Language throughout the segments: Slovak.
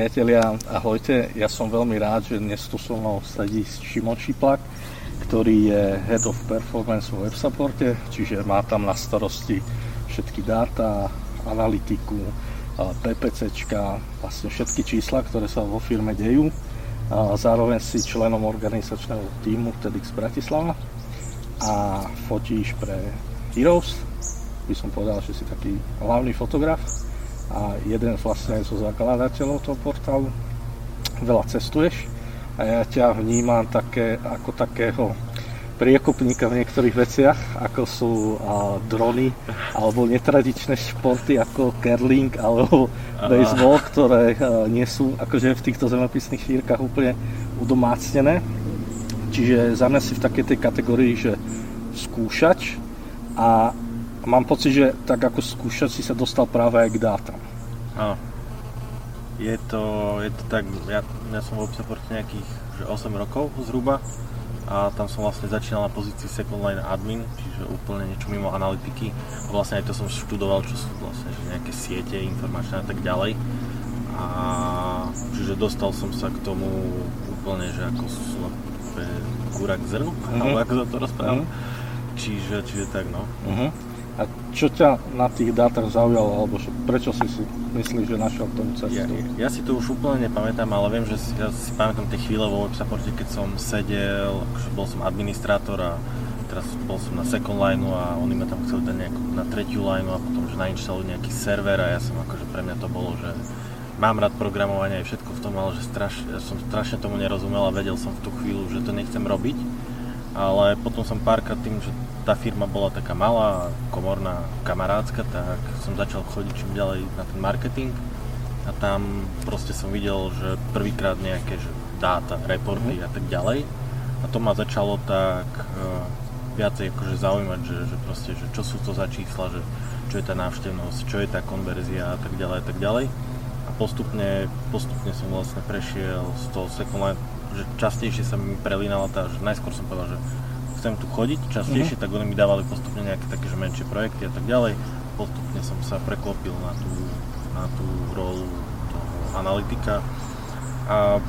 Priatelia, ahojte. Ja som veľmi rád, že dnes tu so mnou sedí Šimon Šiplak, ktorý je Head of Performance v WebSupporte, čiže má tam na starosti všetky dáta, analytiku, PPCčka, vlastne všetky čísla, ktoré sa vo firme dejú. Zároveň si členom organizačného týmu TEDx Bratislava a fotíš pre Heroes. By som povedal, že si taký hlavný fotograf a jeden vlastne zo zakladateľov toho portálu. Veľa cestuješ a ja ťa vnímam také, ako takého priekupníka v niektorých veciach, ako sú a, drony alebo netradičné športy ako curling alebo baseball, ktoré a, nie sú akože v týchto zemepisných šírkach úplne udomácnené. Čiže za mňa si v takej tej kategórii, že skúšač a mám pocit, že tak ako skúšať si sa dostal práve aj k dátam. Áno. Je to, je to tak, ja, ja som v Obsaporte nejakých že 8 rokov zhruba a tam som vlastne začínal na pozícii second line admin, čiže úplne niečo mimo analytiky a vlastne aj to som študoval, čo sú vlastne že nejaké siete informačné a tak ďalej a čiže dostal som sa k tomu úplne, že ako sú kurak zrnu, uh-huh. alebo ako sa to rozprávam. Uh-huh. Čiže, čiže tak no. Uh-huh. A čo ťa na tých dátach zaujalo, alebo prečo si si myslíš, že našiel tomu cestu? Ja, ja si to už úplne nepamätám, ale viem, že si, ja si pamätám tie chvíle vo WebSupporte, keď som sedel, akože bol som administrátor a teraz bol som na second line a oni ma tam chceli dať nejakú na tretiu line a potom, že nainštalujú nejaký server a ja som akože pre mňa to bolo, že mám rád programovanie a všetko v tom, ale že straš, ja som strašne tomu nerozumel a vedel som v tú chvíľu, že to nechcem robiť ale potom som párkrát tým, že tá firma bola taká malá, komorná, kamarádska, tak som začal chodiť čím ďalej na ten marketing. A tam proste som videl, že prvýkrát nejaké že dáta, reporty mm. a tak ďalej. A to ma začalo tak uh, viacej akože zaujímať, že, že proste, že čo sú to za čísla, že čo je tá návštevnosť, čo je tá konverzia a tak ďalej a tak ďalej. A postupne, postupne som vlastne prešiel z toho second line že častejšie sa mi prelínala tá, že najskôr som povedal, že chcem tu chodiť častejšie, uh-huh. tak oni mi dávali postupne nejaké také, že menšie projekty a tak ďalej. Postupne som sa preklopil na tú, na tú rolu toho analytika a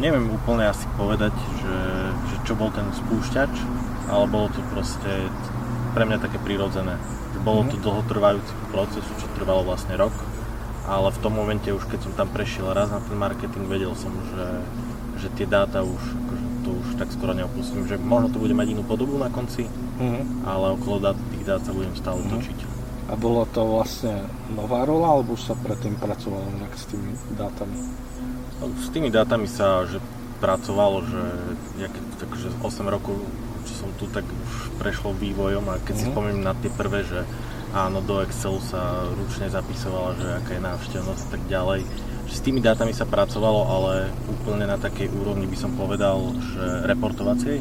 neviem úplne asi povedať, že, že čo bol ten spúšťač, ale bolo to proste pre mňa také prirodzené. Bolo to mhm. dlhotrvajúci proces, čo trvalo vlastne rok, ale v tom momente už keď som tam prešiel raz na ten marketing, vedel som, že že tie dáta už, akože to už tak skoro neopustím, že možno to bude mať inú podobu na konci, uh-huh. ale okolo dát, tých dát sa budem stále uh-huh. točiť. A bolo to vlastne nová rola, alebo už sa predtým pracovalo nejak s tými dátami? S tými dátami sa že pracovalo, že ja keď, takže 8 rokov, čo som tu, tak už prešlo vývojom a keď uh-huh. si mhm. spomínam na tie prvé, že áno, do Excelu sa ručne zapisovala, že aká je návštevnosť a tak ďalej, s tými dátami sa pracovalo, ale úplne na takej úrovni by som povedal, že reportovacej.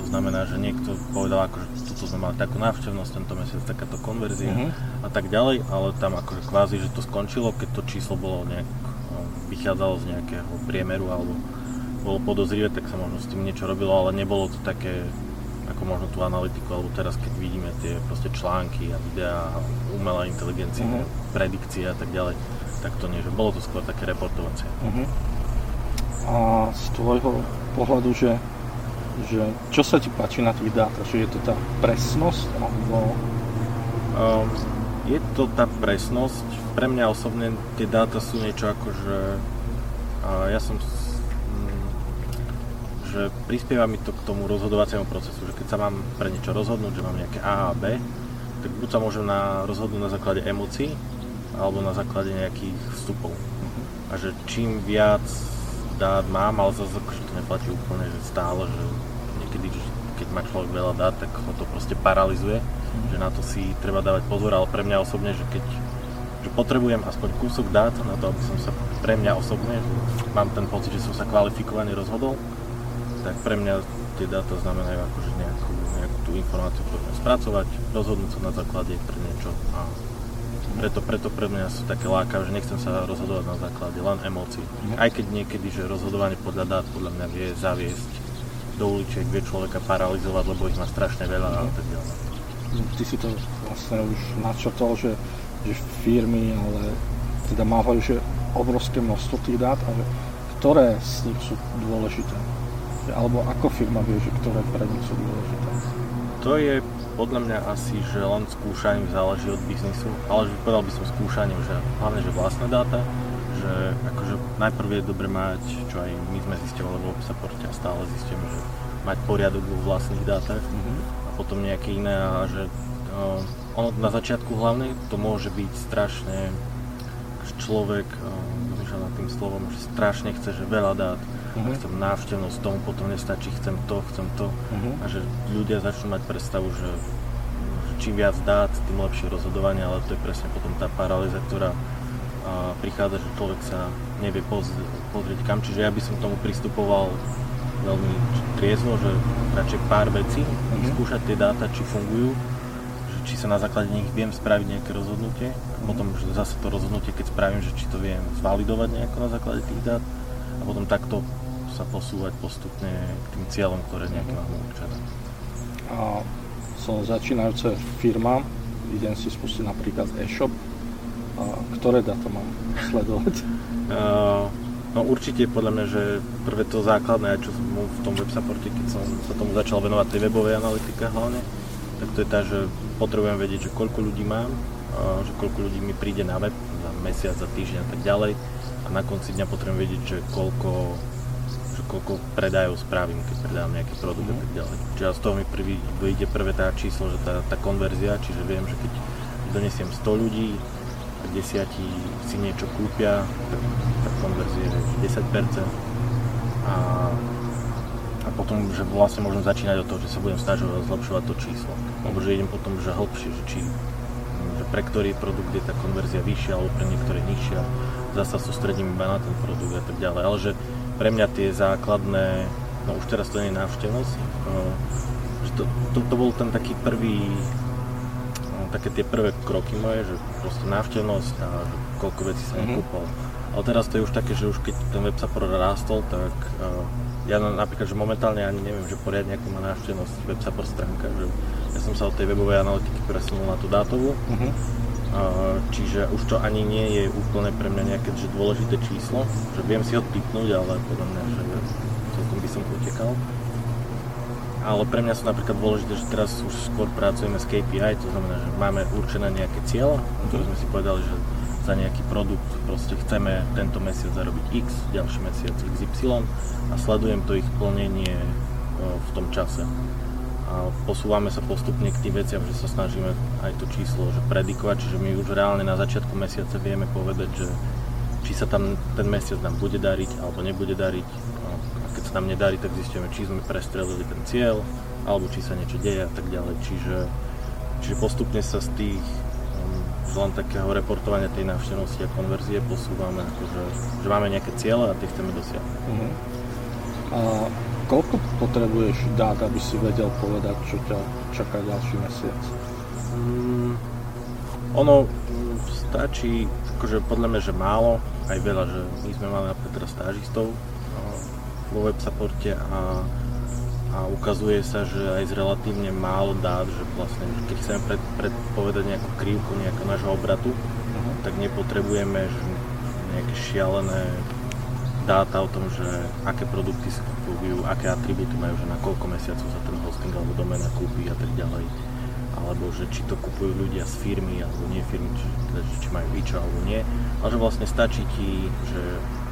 To znamená, že niekto povedal, ako, že toto sme mali takú návštevnosť tento mesiac, takáto konverzia uh-huh. a tak ďalej, ale tam akože kvázi, že to skončilo, keď to číslo bolo nejak, vychádzalo z nejakého priemeru alebo bolo podozrivé, tak sa možno s tým niečo robilo, ale nebolo to také ako možno tú analytiku, alebo teraz keď vidíme tie proste články a videá, umelá inteligencia, uh-huh. predikcie a tak ďalej, tak to nie, že bolo to skôr také reportovacie. Uh-huh. A z tvojho pohľadu, že, že čo sa ti páči na tých dátach? Že je to tá presnosť? Alebo... Um, je to tá presnosť. Pre mňa osobne tie dáta sú niečo ako, že ja som mm, že prispieva mi to k tomu rozhodovaciemu procesu, že keď sa mám pre niečo rozhodnúť, že mám nejaké A a B, tak buď sa môžem na, rozhodnúť na základe emócií, alebo na základe nejakých vstupov. A že čím viac dát mám, ale zase akože to neplatí úplne že stále, že niekedy, keď má človek veľa dát, tak ho to proste paralizuje, mm. že na to si treba dávať pozor, ale pre mňa osobne, že keď že potrebujem aspoň kúsok dát na to, aby som sa pre mňa osobne, mám ten pocit, že som sa kvalifikovane rozhodol, tak pre mňa tie dáta znamenajú akože nejakú, nejakú tú informáciu spracovať, rozhodnúť sa na základe pre niečo a preto, preto pre mňa sú také lákavé, že nechcem sa rozhodovať na základe len emócií. Mm. Aj keď niekedy, že rozhodovanie podľa dát podľa mňa vie zaviesť do uličiek, vie človeka paralizovať, lebo ich má strašne veľa mm. a tak ďalej. Ty si to vlastne už načotol, že, že firmy, ale teda mávajú, že obrovské množstvo tých dát a že ktoré z nich sú dôležité. Alebo ako firma vie, že ktoré pre nich sú dôležité. To je podľa mňa asi, že len skúšaním záleží od biznisu, ale že povedal by som skúšaním, že hlavne, že vlastné dáta, že akože najprv je dobre mať, čo aj my sme zistovali v Opsaporte a stále zistíme, že mať poriadok vo vlastných dátach mm-hmm. a potom nejaké iné a že uh, ono na začiatku hlavne to môže byť strašne človek, uh, nad tým slovom, že strašne chce, že veľa dát, uh-huh. chcem návštevnosť, tomu potom nestačí, chcem to, chcem to uh-huh. a že ľudia začnú mať predstavu, že, čím viac dát, tým lepšie rozhodovanie, ale to je presne potom tá paralýza, ktorá a prichádza, že človek sa nevie pozrieť, pozrieť kam, čiže ja by som tomu pristupoval veľmi triezvo, že radšej pár vecí, uh-huh. skúšať tie dáta, či fungujú, že či sa na základe nich viem spraviť nejaké rozhodnutie, a potom že zase to rozhodnutie, keď spravím, že či to viem zvalidovať nejako na základe tých dát, a potom takto sa posúvať postupne k tým cieľom, ktoré nejaké máme určené. A som začínajúca firma, idem si spustiť napríklad e-shop, a ktoré dáta mám sledovať? Uh, no určite podľa mňa, že prvé to základné, čo som v tom web supporte, keď som sa tomu začal venovať tej webovej analytike hlavne, tak to je tá, že potrebujem vedieť, že koľko ľudí mám, že koľko ľudí mi príde na web za mesiac, za týždeň a tak ďalej a na konci dňa potrebujem vedieť, že koľko, že koľko predajov spravím, keď predávam nejaký produkt mm. a tak ďalej. Čiže z toho mi prvý, vyjde prvé tá číslo, že tá, tá konverzia, čiže viem, že keď donesiem 100 ľudí, a desiatí si niečo kúpia, tak, tak konverzie je 10%. A, a potom, že vlastne môžem začínať od toho, že sa budem snažiť zlepšovať to číslo. Alebo že idem potom že hĺbšie, že či že pre ktorý produkt je tá konverzia vyššia alebo pre niektoré nižšia zasa sústredím iba na ten produkt a tak ďalej. Ale že pre mňa tie základné, no už teraz to nie je návštevnosť, uh, že to, to, to bol ten taký prvý, no, také tie prvé kroky moje, že proste návštevnosť a koľko vecí som mm-hmm. kúpol. Ale teraz to je už také, že už keď ten web sa rástol, tak uh, ja napríklad, že momentálne ani neviem, že poriadne ako má návštevnosť web stránka, že ja som sa od tej webovej analytiky presunul na tú dátovú. Mm-hmm čiže už to ani nie je úplne pre mňa nejaké že dôležité číslo, že viem si ho typnúť, ale podľa mňa, že celkom by som utekal. Ale pre mňa sú napríklad dôležité, že teraz už skôr pracujeme s KPI, to znamená, že máme určené nejaké cieľa, ktoré sme si povedali, že za nejaký produkt proste chceme tento mesiac zarobiť X, ďalší mesiac XY a sledujem to ich plnenie v tom čase a posúvame sa postupne k tým veciam, že sa snažíme aj to číslo že predikovať, čiže my už reálne na začiatku mesiaca vieme povedať, že či sa tam ten mesiac nám bude dariť alebo nebude dariť. A keď sa nám nedarí, tak zistíme, či sme prestrelili ten cieľ alebo či sa niečo deje a tak ďalej. Čiže, čiže postupne sa z tých um, len takého reportovania tej návštevnosti a konverzie posúvame, akože, že máme nejaké ciele a tie chceme dosiahnuť. Uh-huh. Koľko potrebuješ dát, aby si vedel povedať, čo ťa čaká ďalší mesiac? Mm, ono stačí, akože podľa mňa, že málo, aj veľa, že my sme mali napríklad teraz stážistov vo web supporte a, a ukazuje sa, že aj z relatívne málo dát, že vlastne keď chceme pred, predpovedať nejakú krivku nejakého nášho obratu, uh-huh. tak nepotrebujeme že nejaké šialené dáta o tom, že aké produkty sa kupujú, aké atributy majú, že na koľko mesiacov sa ten hosting alebo domena kúpi a tak ďalej. Alebo že či to kupujú ľudia z firmy alebo nie firmy, či, teda, či majú ičo alebo nie. Ale že vlastne stačí ti, že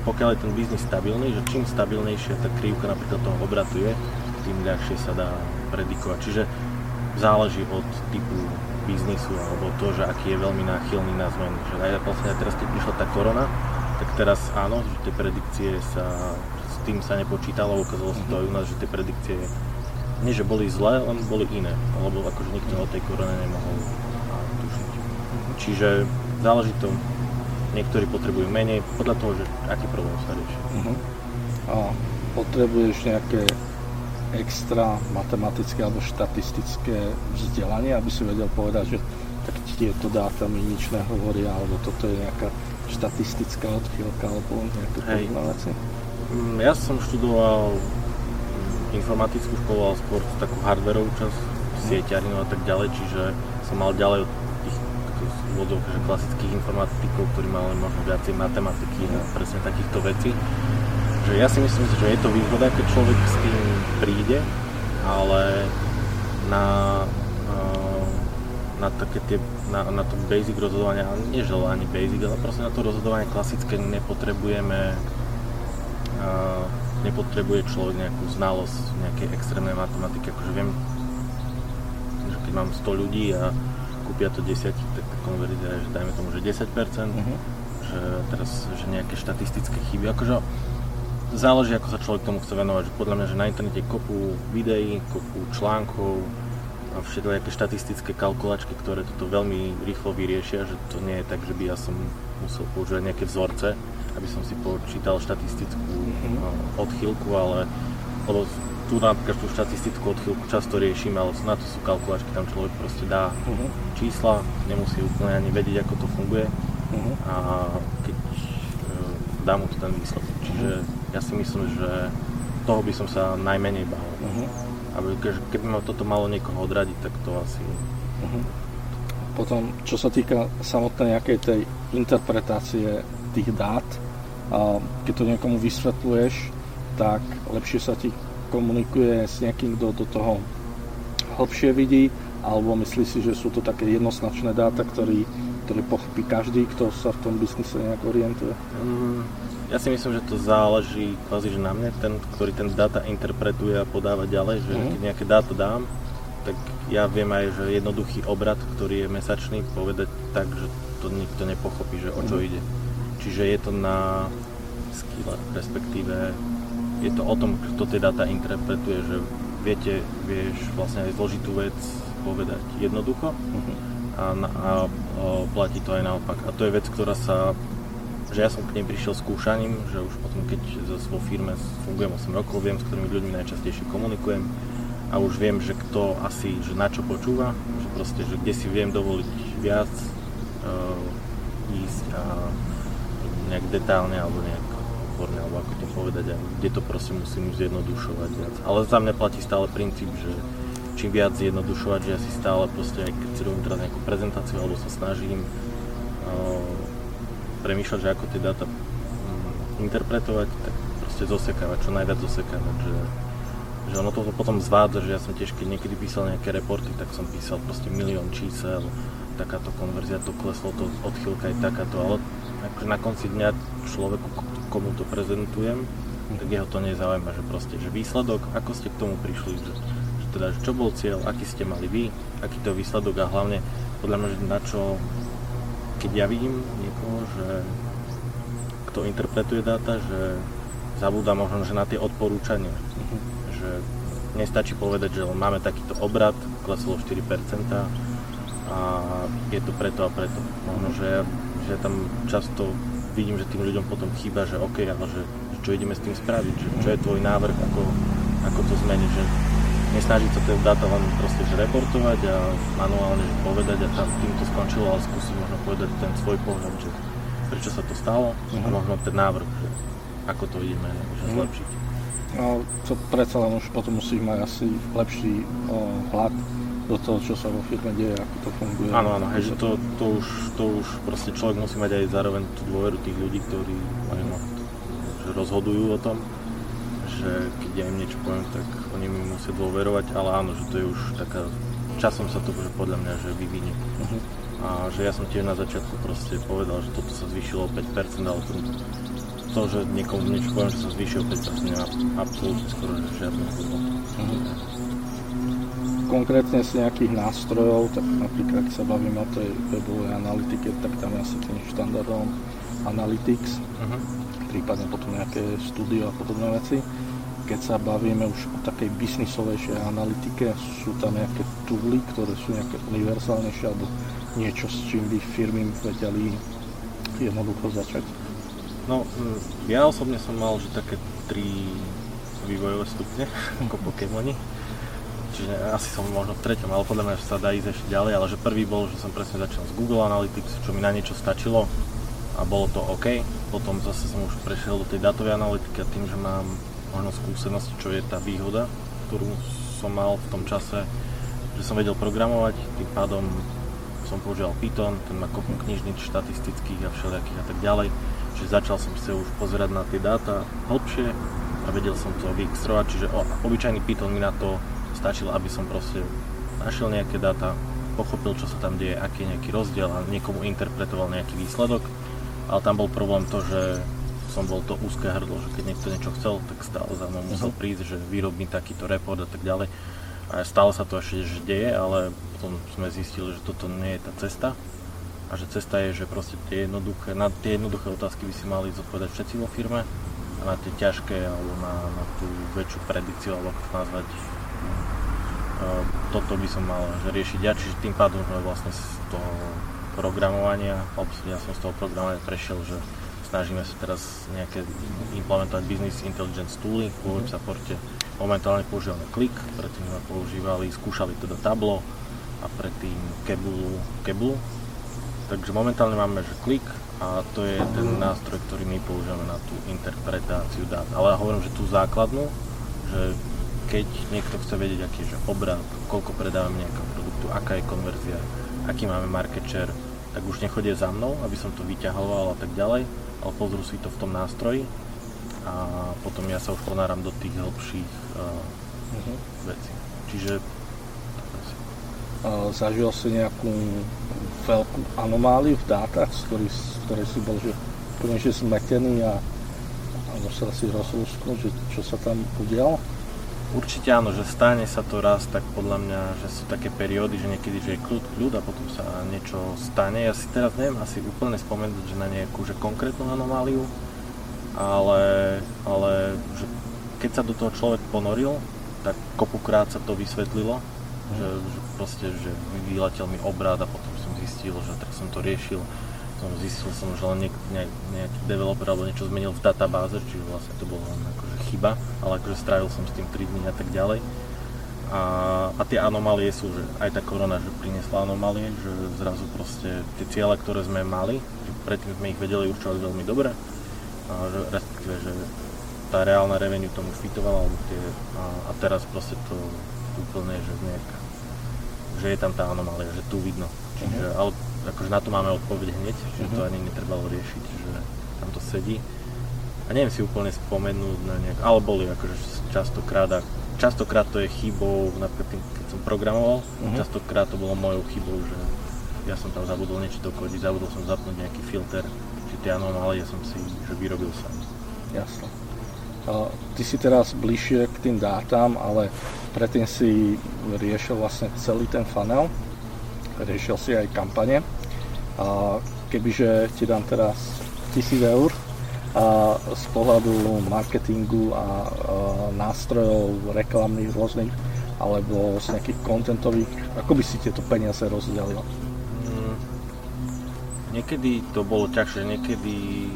pokiaľ je ten biznis stabilný, že čím stabilnejšia tá krivka napríklad toho obratu je, tým ľahšie sa dá predikovať. Čiže záleží od typu biznisu alebo to, že aký je veľmi náchylný na zmeny. Že aj vlastne teraz, keď prišla tá korona, teraz áno, že tie predikcie sa, s tým sa nepočítalo, ukázalo sa to aj u nás, že tie predikcie nie, že boli zlé, len boli iné, lebo akože nikto o tej korone nemohol tušiť. Čiže záleží to, niektorí potrebujú menej, podľa toho, že aký problém sa rieši. Uh-huh. A potrebuješ nejaké extra matematické alebo štatistické vzdelanie, aby si vedel povedať, že tak tieto dáta mi nič nehovoria, alebo toto je nejaká štatistická odchýlka alebo nejaké podobné veci? Mm, ja som študoval informatickú školu, ale skôr takú hardwareovú časť, mhm. sieťarinu a tak ďalej, čiže som mal ďalej od tých úvodov, že klasických informatikov, ktorí mali možno viacej matematiky a presne takýchto vecí. Že ja si myslím, že je to výhoda, keď človek s tým príde, ale na, na také tie, na, na to basic rozhodovanie, ale nie že ani basic, ale proste na to rozhodovanie klasické nepotrebujeme nepotrebuje človek nejakú znalosť nejakej extrémnej matematiky, akože viem, že keď mám 100 ľudí a kúpia to 10, tak tá konverzia je, že dajme tomu, že 10%, uh-huh. že teraz, že nejaké štatistické chyby, akože záleží, ako sa človek tomu chce venovať, že podľa mňa, že na internete kopu videí, kopu článkov a všetky štatistické kalkulačky, ktoré toto veľmi rýchlo vyriešia, že to nie je tak, že by ja som musel používať nejaké vzorce, aby som si počítal štatistickú mm-hmm. odchýlku, ale lebo tu napríklad tú štatistickú odchýlku často riešime, ale na to sú kalkulačky, tam človek proste dá uh-huh. čísla, nemusí úplne ani vedieť, ako to funguje uh-huh. a keď uh, dá mu to ten výsledok. Čiže uh-huh. ja si myslím, že toho by som sa najmenej bál. Uh-huh. Aby, keby ma toto malo niekoho odradiť, tak to asi... Uh-huh. Potom, čo sa týka samotnej nejakej tej interpretácie tých dát, a keď to niekomu vysvetľuješ, tak lepšie sa ti komunikuje s niekým, kto do toho hlbšie vidí, alebo myslí si, že sú to také jednoznačné dáta, ktorý, ktorý pochopí každý, kto sa v tom biznise nejak orientuje? Mm, ja si myslím, že to záleží kvázi, že na mne, ten, ktorý ten dáta interpretuje a podáva ďalej, že mm. keď nejaké dáta dám, tak ja viem aj, že jednoduchý obrad, ktorý je mesačný, povedať tak, že to nikto nepochopí, že o čo mm. ide. Čiže je to na skille, respektíve je to o tom, kto tie dáta interpretuje, že viete, vieš vlastne aj zložitú vec povedať jednoducho uh-huh. A, a, a platí to aj naopak. A to je vec, ktorá sa že ja som k nej prišiel skúšaním, že už potom keď vo firme fungujem 8 rokov, viem s ktorými ľuďmi najčastejšie komunikujem a už viem, že kto asi, že na čo počúva, že proste, že kde si viem dovoliť viac uh, ísť a nejak detálne alebo nejak odborne, alebo ako to povedať, a kde to proste musím zjednodušovať viac. Ale za mňa platí stále princíp, že čím viac zjednodušovať, že ja si stále proste, keď si robím teraz nejakú prezentáciu alebo sa snažím uh, premýšľať, že ako tie dáta um, interpretovať, tak proste zosekávať, čo najviac zosekávať, že, že ono to potom zvádza, že ja som tiež keď niekedy písal nejaké reporty, tak som písal proste milión čísel, takáto konverzia to kleslo, to odchýlka je takáto, ale akože na konci dňa človeku, komu to prezentujem, tak jeho to nezaujíma, že proste, že výsledok, ako ste k tomu prišli, že teda, čo bol cieľ, aký ste mali vy, aký to výsledok a hlavne podľa mňa, že na čo, keď ja vidím niekoho, že kto interpretuje dáta, že zabúda možno, že na tie odporúčania, uh-huh. že nestačí povedať, že máme takýto obrad, kleslo 4% a je to preto a preto. Možno, že že tam často vidím, že tým ľuďom potom chýba, že OK, ale že, že čo ideme s tým spraviť, že čo je tvoj návrh, ako, ako to zmeniť, že nesnažiť sa tie dáta len proste že reportovať a manuálne že povedať a tam tým to skončilo, ale skúsiť možno povedať ten svoj pohľad, že prečo sa to stalo uh-huh. a možno ten návrh, že ako to ideme že uh-huh. zlepšiť. No, to predsa len už potom musíš mať asi lepší o, hľad do toho, čo sa vo firme deje, ako to funguje. Áno, áno, hej, že to, to, už, to už proste človek musí mať aj zároveň tú dôveru tých ľudí, ktorí no, že rozhodujú o tom, že keď ja im niečo poviem, tak oni mi musia dôverovať, ale áno, že to je už taká, časom sa to že podľa mňa, že vyvinie. Uh-huh. A že ja som tiež na začiatku proste povedal, že toto sa zvýšilo o 5%, ale to, to že niekomu niečo poviem, že sa zvýšilo o 5%, nemá absolútne skoro že žiadne uh-huh konkrétne z nejakých nástrojov, tak napríklad keď sa bavíme o tej webovej analytike, tak tam je asi tým štandardom Analytics, uh-huh. prípadne potom nejaké studio a podobné veci. Keď sa bavíme už o takej biznisovejšej analytike, sú tam nejaké tooly, ktoré sú nejaké univerzálnejšie alebo niečo, s čím by firmy vedeli jednoducho začať? No, mm, ja osobne som mal že také tri vývojové stupne, ako Pokémoni čiže asi som možno v treťom, ale podľa mňa sa dá ísť ešte ďalej, ale že prvý bol, že som presne začal z Google Analytics, čo mi na niečo stačilo a bolo to OK. Potom zase som už prešiel do tej datovej analytiky a tým, že mám možno skúsenosti, čo je tá výhoda, ktorú som mal v tom čase, že som vedel programovať, tým pádom som používal Python, ten má kopu knižníc štatistických a všelijakých a tak ďalej. Čiže začal som si už pozerať na tie dáta hlbšie a vedel som to vyextrovať, čiže obyčajný Python mi na to stačil, aby som proste našiel nejaké dáta, pochopil, čo sa tam deje, aký je nejaký rozdiel a niekomu interpretoval nejaký výsledok. Ale tam bol problém to, že som bol to úzke hrdlo, že keď niekto niečo chcel, tak stále za mnou musel mhm. prísť, že vyrob mi takýto report a tak ďalej. A stále sa to ešte že deje, ale potom sme zistili, že toto nie je tá cesta. A že cesta je, že proste tie jednoduché, na tie jednoduché otázky by si mali zodpovedať všetci vo firme a na tie ťažké alebo na, na tú väčšiu predikciu, alebo ako to nazvať, toto by som mal že riešiť ja, čiže tým pádom sme vlastne z toho programovania, alebo ja som z toho programovania prešiel, že snažíme sa teraz nejaké implementovať business intelligence tooly vo web supporte. Momentálne používame Click, predtým sme používali, skúšali teda Tableau a predtým Kebulu, Kebulu. Takže momentálne máme, že Click a to je ten nástroj, ktorý my používame na tú interpretáciu dát. Ale ja hovorím, že tú základnú, že keď niekto chce vedieť, aký je že obrad, koľko predávame nejakého produktu, aká je konverzia, aký máme market share, tak už nechodia za mnou, aby som to vyťahoval a tak ďalej, ale pozrú si to v tom nástroji a potom ja sa už ponáram do tých hĺbších uh, uh-huh. vecí. Čiže uh, zažil si nejakú veľkú anomáliu v dátach, z ktorej, z ktorej si bol že úplne že zmetený a, a musel si rozlúsknuť, že čo sa tam udialo? Určite áno, že stane sa to raz, tak podľa mňa, že sú také periódy, že niekedy že je kľud, kľud a potom sa niečo stane. Ja si teraz neviem asi úplne spomenúť, že na nejakú že konkrétnu anomáliu, ale, ale že keď sa do toho človek ponoril, tak kopukrát sa to vysvetlilo, mm. že, že proste, že vyletel mi obrad a potom som zistil, že tak som to riešil som zistil som, že len nejak, nejak, nejaký developer alebo niečo zmenil v databáze, čiže vlastne to bolo len akože chyba, ale akože strávil som s tým 3 dní a tak ďalej. A, a tie anomálie sú, že aj tá korona že priniesla anomálie, že zrazu proste tie ciele, ktoré sme mali, že predtým sme ich vedeli určovať veľmi dobre, a že, respektíve, že tá reálna revenue tomu fitovala, alebo tie, a, a teraz proste to úplne, že nejak, že je tam tá anomália, že tu vidno. Čiže, uh-huh. ale akože na to máme odpoveď hneď, že uh-huh. to mhm. ani netrebalo riešiť, že tam to sedí. A neviem si úplne spomenúť na nejak, ale boli akože častokrát a častokrát to je chybou, napríklad tým, keď som programoval, uh-huh. častokrát to bolo mojou chybou, že ja som tam zabudol niečo dokodiť, zabudol som zapnúť nejaký filter, že tie anomálie som si že vyrobil sám. Jasne. Ty si teraz bližšie k tým dátam, ale predtým si riešil vlastne celý ten funnel riešil si aj kampane. A kebyže ti dám teraz 1000 eur a z pohľadu marketingu a, a nástrojov reklamných rôznych alebo z nejakých kontentových, ako by si tieto peniaze rozdelil? Mm, niekedy to bolo ťažšie, niekedy,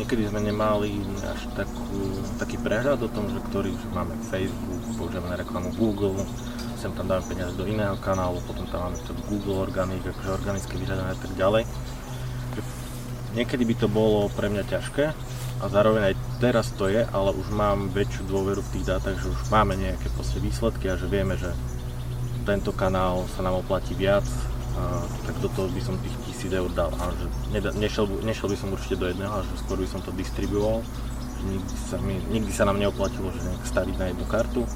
niekedy sme nemali až takú, taký prehľad o tom, že ktorý že máme Facebook, používame reklamu Google, sem tam dáme peniaze do iného kanálu, potom tam máme to Google Organic, akože organické vyhľadanie a tak ďalej. Niekedy by to bolo pre mňa ťažké a zároveň aj teraz to je, ale už mám väčšiu dôveru v tých dátach, že už máme nejaké výsledky a že vieme, že tento kanál sa nám oplatí viac, a, tak do toho by som tých 1000 eur dal. A že nešiel, nešiel by som určite do jedného, ale že skôr by som to distribuoval. Nikdy sa, mi, nikdy sa nám neoplatilo, že nejak staviť na jednu kartu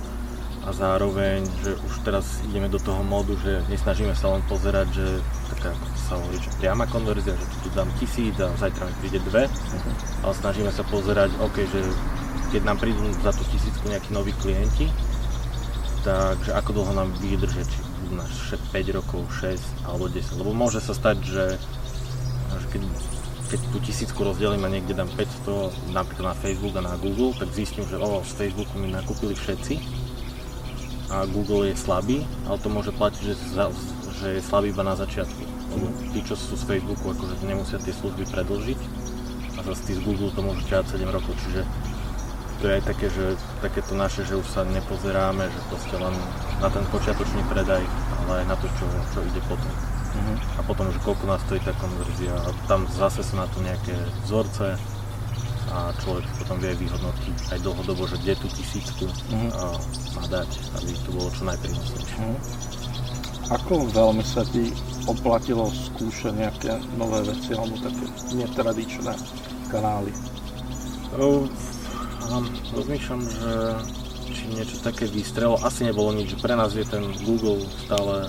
a zároveň, že už teraz ideme do toho módu, že nesnažíme sa len pozerať, že taká, sa hovorí, že priama konverzia, že tu dám tisíc a zajtra mi príde dve, uh-huh. ale snažíme sa pozerať, OK, že keď nám prídu za tú tisícku nejakí noví klienti, takže ako dlho nám vydržia, či budú na 5 rokov, 6 alebo 10, lebo môže sa stať, že, že keď keď tú tisícku rozdelím a niekde dám 500 napríklad na Facebook a na Google, tak zistím, že o, z Facebooku mi nakúpili všetci a Google je slabý, ale to môže platiť, že, za, že je slabý iba na začiatku. Lebo tí, čo sú z Facebooku, akože nemusia tie služby predlžiť a zase tí z Google to môžu ťahať 7 rokov, čiže to je aj také, že takéto naše, že už sa nepozeráme, že proste len na ten počiatočný predaj, ale aj na to, čo, čo ide potom. Uh-huh. A potom, že koľko nás stojí tá konverzia. A tam zase sú na to nejaké vzorce, a človek potom vie vyhodnotiť aj dlhodobo, že kde tú tisícku mm-hmm. má dať, aby to bolo čo najprínosnejšie. Mm-hmm. Ako veľmi sa ti oplatilo skúšať nejaké nové veci alebo také netradičné kanály? Oh, rozmýšľam, že či niečo také vystrelo. Asi nebolo nič. Pre nás je ten Google stále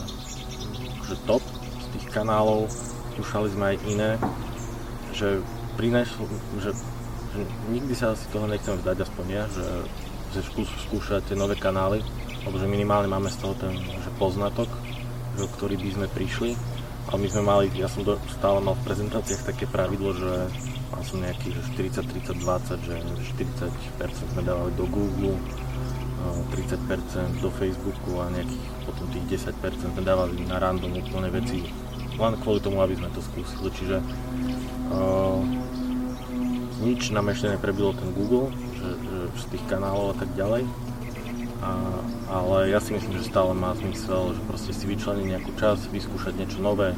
že top z tých kanálov. Skúšali sme aj iné. Že prineslo, že, že nikdy sa asi toho nechcem vzdať, aspoň ja, že, že skúšať tie nové kanály, lebo že minimálne máme z toho ten že poznatok, do ktorý by sme prišli. A my sme mali, ja som do, stále mal v prezentáciách také pravidlo, že mal som nejaký že 40, 30, 20, že 40% sme dávali do Google, 30% do Facebooku a nejakých potom tých 10% sme dávali na random úplne veci, len kvôli tomu, aby sme to skúsili. Čiže uh, nič nám ešte neprebilo ten Google, že, že z tých kanálov a tak ďalej a, ale ja si myslím, že stále má zmysel, že proste si vyčleniť nejakú čas, vyskúšať niečo nové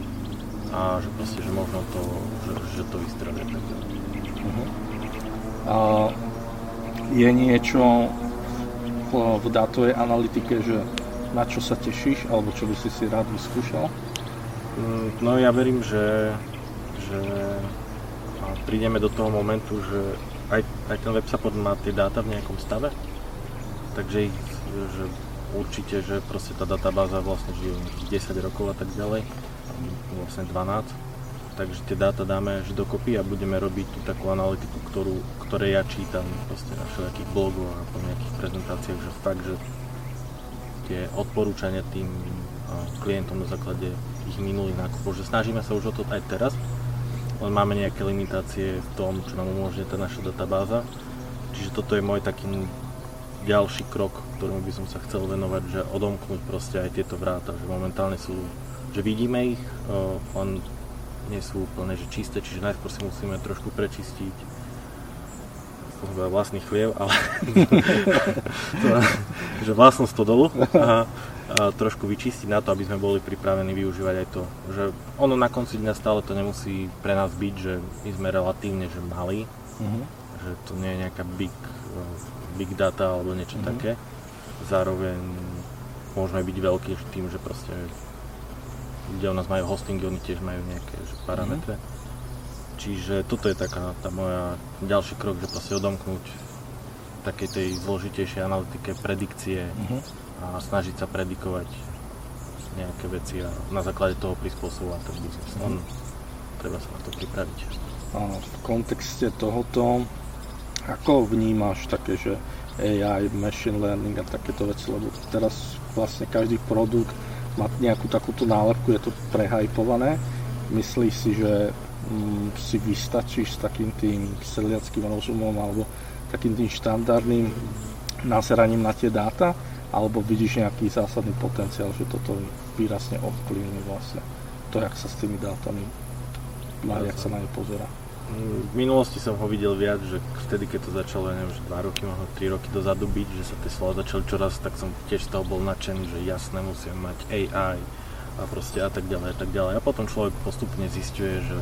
a že proste, že možno to, že, že to vystrelí tak uh-huh. a Je niečo v, v dátovej analytike, že na čo sa tešíš, alebo čo by si si rád vyskúšal? Mm, no ja verím, že, že prídeme do toho momentu, že aj, aj ten web support má tie dáta v nejakom stave, takže ich že určite, že proste tá databáza vlastne žije 10 rokov a tak ďalej, vlastne 12, takže tie dáta dáme že dokopy a budeme robiť tú takú analytiku, ktorú, ktoré ja čítam proste na všetkých blogoch a po nejakých prezentáciách, že fakt, že tie odporúčania tým klientom na základe ich minulých nákupov, že snažíme sa už o to aj teraz, len máme nejaké limitácie v tom, čo nám umožňuje tá naša databáza. Čiže toto je môj taký ďalší krok, ktorému by som sa chcel venovať, že odomknúť proste aj tieto vráta, že momentálne sú, že vidíme ich, len nie sú úplne že čisté, čiže najskôr si musíme trošku prečistiť vlastný chliev, ale že vlastnosť to dolu a, a trošku vyčistiť na to, aby sme boli pripravení využívať aj to, že ono na konci dňa stále to nemusí pre nás byť, že my sme relatívne že malí, uh-huh. že to nie je nejaká big big data alebo niečo mm-hmm. také. Zároveň môžeme byť veľký tým, že proste ľudia u nás majú hostingy, oni tiež majú nejaké že parametre. Mm-hmm. Čiže toto je taká tá moja ďalší krok, že proste odomknúť takej tej zložitejšej analytike, predikcie mm-hmm. a snažiť sa predikovať nejaké veci a na základe toho prispôsobovať ten biznis. Mm-hmm. treba sa na to pripraviť. A v kontexte tohoto ako vnímaš také, že AI, machine learning a takéto veci, lebo teraz vlastne každý produkt má nejakú takúto nálepku, je to prehajpované. Myslíš si, že si vystačíš s takým tým seliackým rozumom alebo takým tým štandardným nazeraním na tie dáta, alebo vidíš nejaký zásadný potenciál, že toto výrazne ovplyvní vlastne to, jak sa s tými dátami, jak sa na ne pozera. V minulosti som ho videl viac, že vtedy, keď to začalo, ja neviem, že 2 roky, možno 3 roky dozadu byť, že sa tie slova začali čoraz, tak som tiež z toho bol nadšený, že jasné, musíme mať AI a proste a tak ďalej a tak ďalej. A potom človek postupne zistuje, že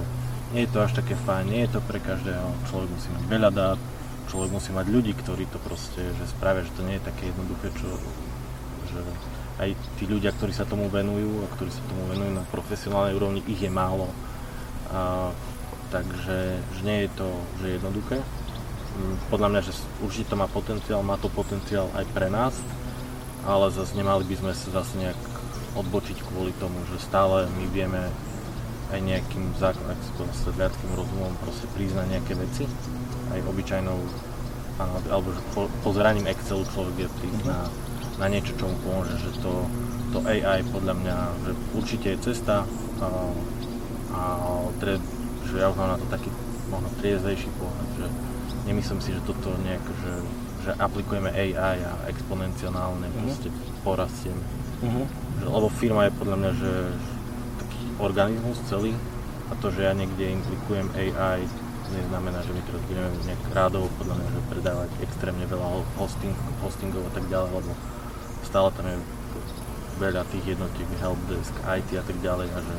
nie je to až také fajn, nie je to pre každého, človek musí mať veľa dát, človek musí mať ľudí, ktorí to proste, že spravia, že to nie je také jednoduché, čo, že aj tí ľudia, ktorí sa tomu venujú a ktorí sa tomu venujú na profesionálnej úrovni, ich je málo. A takže že nie je to že jednoduché. Mm, podľa mňa, že určite to má potenciál, má to potenciál aj pre nás, ale zase nemali by sme sa zase nejak odbočiť kvôli tomu, že stále my vieme aj nejakým základným sedliackým rozumom proste priznať nejaké veci, aj obyčajnou alebo že po, pozeraním Excelu človek je prísť na, na niečo, čo mu pomôže, že to, to AI podľa mňa, že určite je cesta a, a treba že ja už mám na to taký možno triezejší pohľad, že nemyslím si, že toto nejak, že, že aplikujeme AI a exponenciálne uh-huh. proste porastieme. Uh-huh. Že, lebo firma je podľa mňa, že, že organizmus celý a to, že ja niekde implikujem AI neznamená, že my teraz budeme nejak rádovo podľa mňa, že predávať extrémne veľa hosting, hostingov a tak ďalej, lebo stále tam je veľa tých jednotiek, helpdesk, IT a tak ďalej a že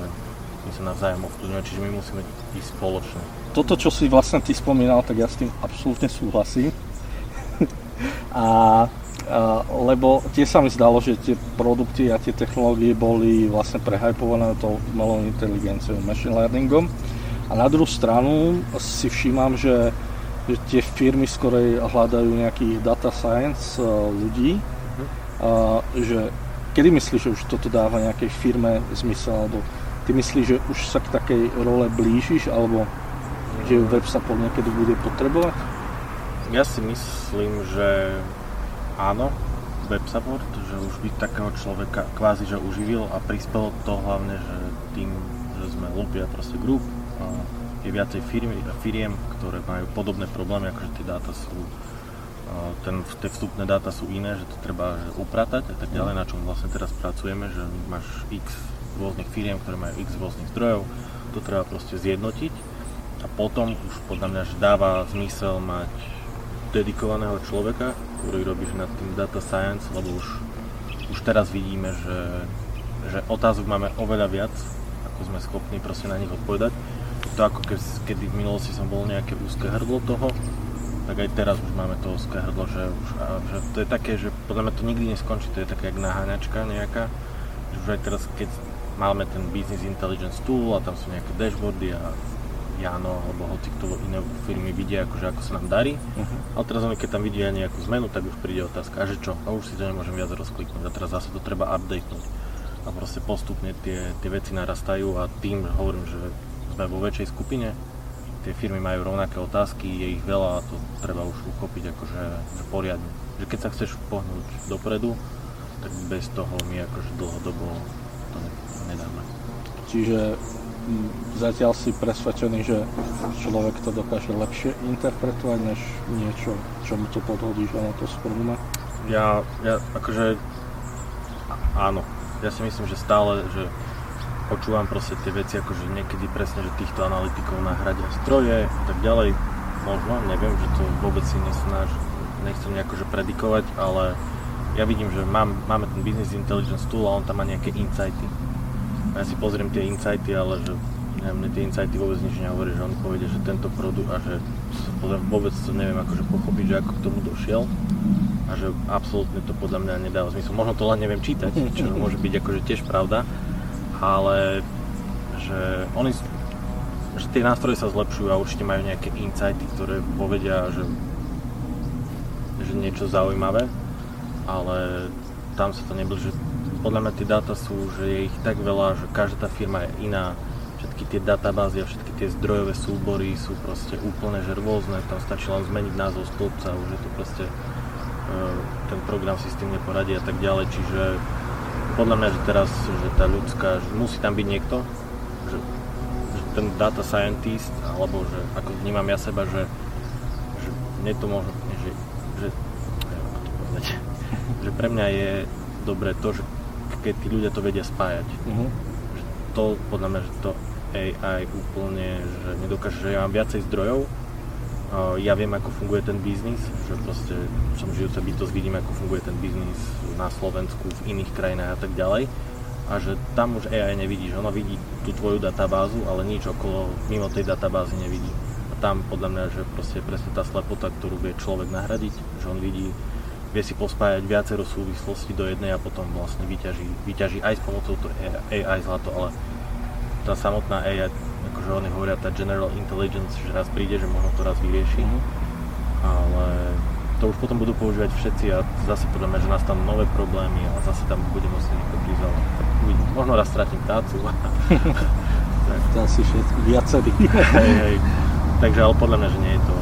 my sa navzájom ovplyvňujeme, čiže my musíme ísť spoločne. Toto, čo si vlastne ty spomínal, tak ja s tým absolútne súhlasím. a, lebo tie sa mi zdalo, že tie produkty a tie technológie boli vlastne prehypované tou umelou inteligenciou, machine learningom. A na druhú stranu si všímam, že, že tie firmy skorej hľadajú nejakých data science ľudí, uh, že kedy myslíš, že už toto dáva nejakej firme zmysel, alebo ty myslíš, že už sa k takej role blížiš, alebo že web support niekedy bude potrebovať? Ja si myslím, že áno, web support, že už by takého človeka kvázi že uživil a prispelo to hlavne, že tým, že sme Lupia proste group, je viacej firmy, firiem, ktoré majú podobné problémy, akože tie dáta sú ten, tie vstupné dáta sú iné, že to treba že upratať a tak ďalej, na čom vlastne teraz pracujeme, že máš x rôznych firiem, ktoré majú x rôznych zdrojov, to treba proste zjednotiť a potom už podľa mňa že dáva zmysel mať dedikovaného človeka, ktorý robíš nad tým data science, lebo už, už teraz vidíme, že, že otázok máme oveľa viac, ako sme schopní proste na nich odpovedať. To ako keď, kedy v minulosti som bol nejaké úzke hrdlo toho, tak aj teraz už máme to úzke hrdlo, že, už, a, že to je také, že podľa mňa to nikdy neskončí, to je taká jak naháňačka nejaká, že už aj teraz, keď máme ten Business Intelligence Tool a tam sú nejaké dashboardy a Jano alebo hoci kto iné firmy vidia, akože ako sa nám darí. Uh-huh. Ale teraz keď tam vidia nejakú zmenu, tak už príde otázka, a že čo? A už si to nemôžem viac rozkliknúť a teraz zase to treba updatenúť. A proste postupne tie, tie veci narastajú a tým hovorím, že sme vo väčšej skupine, tie firmy majú rovnaké otázky, je ich veľa a to treba už uchopiť akože že poriadne. Že keď sa chceš pohnúť dopredu, tak bez toho my akože dlhodobo to nedáme. Čiže zatiaľ si presvedčený, že človek to dokáže lepšie interpretovať, než niečo, čo mu to podhodí, že ono to sprúma? Ja, ja akože áno. Ja si myslím, že stále, že počúvam proste tie veci, akože niekedy presne, že týchto analytikov nahradia stroje a tak ďalej. Možno, neviem, že to vôbec si nesnáš, nechcem nejako že predikovať, ale ja vidím, že mám, máme ten Business Intelligence Tool a on tam má nejaké insighty ja si pozriem tie insighty, ale že ja, mne tie insighty vôbec nič nehovorí, že on povede, že tento produkt a že vôbec to neviem akože pochopiť, že ako k tomu došiel a že absolútne to podľa mňa nedáva zmysel. Možno to len neviem čítať, čo môže byť akože tiež pravda, ale že oni že tie nástroje sa zlepšujú a určite majú nejaké insighty, ktoré povedia, že, že niečo zaujímavé, ale tam sa to neblíži podľa mňa tie dáta sú, že je ich tak veľa, že každá tá firma je iná. Všetky tie databázy a všetky tie zdrojové súbory sú proste úplne že tam stačí len zmeniť názov stĺpca, už je to proste e, ten program si s tým neporadí a tak ďalej, čiže podľa mňa, že teraz, že tá ľudská, že musí tam byť niekto, že, že ten data scientist, alebo že ako vnímam ja seba, že, že mne to môže, že, že, že pre mňa je dobré to, že keď tí ľudia to vedia spájať. Uh-huh. To podľa mňa, že to AI úplne že nedokáže, že ja mám viacej zdrojov, ja viem, ako funguje ten biznis, že proste som žijúca bytosť, vidím, ako funguje ten biznis na Slovensku, v iných krajinách a tak ďalej. A že tam už AI nevidí, že ono vidí tú tvoju databázu, ale nič okolo, mimo tej databázy nevidí. A tam podľa mňa, že proste je presne tá slepota, ktorú vie človek nahradiť, že on vidí vie si pospájať viacero súvislostí do jednej a potom vlastne vyťaží, vyťaží aj s pomocou to AI zlato, ale tá samotná AI, akože oni hovoria tá general intelligence, že raz príde, že možno to raz vyrieši, mm-hmm. ale to už potom budú používať všetci a zase podľa mňa, že nastanú nové problémy a zase tam bude musieť niekto prísť, ale Možno raz stratím tácu. tak. To asi všetko, viacerý. hej, hej. Takže ale podľa mňa, že nie je to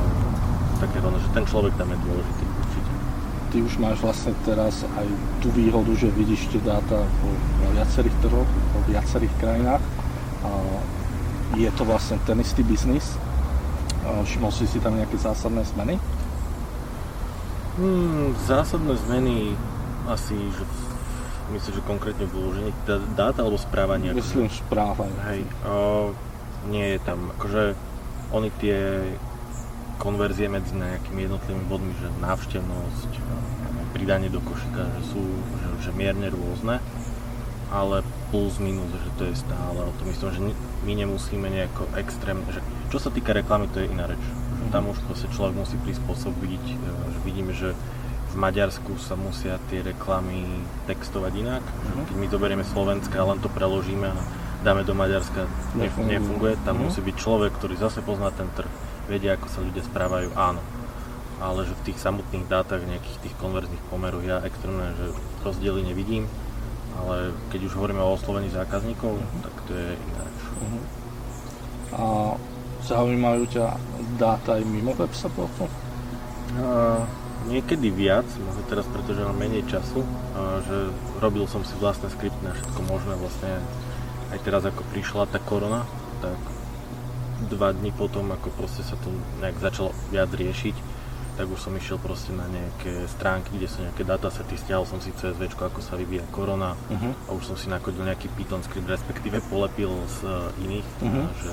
také že ten človek tam je dôležitý ty už máš vlastne teraz aj tú výhodu, že vidíš tie dáta vo viacerých trhoch, vo viacerých krajinách. A je to vlastne ten istý biznis. Všimol si si tam nejaké zásadné zmeny? Hmm, zásadné zmeny asi, že myslím, že konkrétne v vložení dát alebo správania? Myslím správanie. Hej, o, nie je tam, akože oni tie konverzie medzi nejakými jednotlivými bodmi, že návštevnosť, pridanie do košíka, že sú že, že mierne rôzne, ale plus minus, že to je stále o tom myslím, že my nemusíme nejako extrémne, že čo sa týka reklamy, to je iná reč. Že tam už proste človek musí prispôsobiť, e, že vidíme, že v Maďarsku sa musia tie reklamy textovať inak. Uh-huh. Keď my zoberieme Slovenska a len to preložíme a dáme do Maďarska, nefunguje. nefunguje. Tam uh-huh. musí byť človek, ktorý zase pozná ten trh, vedia, ako sa ľudia správajú, áno. Ale že v tých samotných dátach, nejakých tých konverzných pomeroch ja extrémne, že rozdiely nevidím, ale keď už hovoríme o oslovení zákazníkov, uh-huh. tak to je ináč. Uh-huh. A zaujímajú ťa dáta aj mimo web supportu? Uh, niekedy viac, možno teraz, pretože mám menej času, že robil som si vlastné skripty na všetko možné, vlastne aj teraz ako prišla tá korona, tak dva dní potom, ako proste sa to nejak začalo viac riešiť, tak už som išiel proste na nejaké stránky, kde sú nejaké datasety, stiahol som si CSV, ako sa vyvíja korona uh-huh. a už som si nakodil nejaký Python script, respektíve polepil z uh, iných, uh-huh. že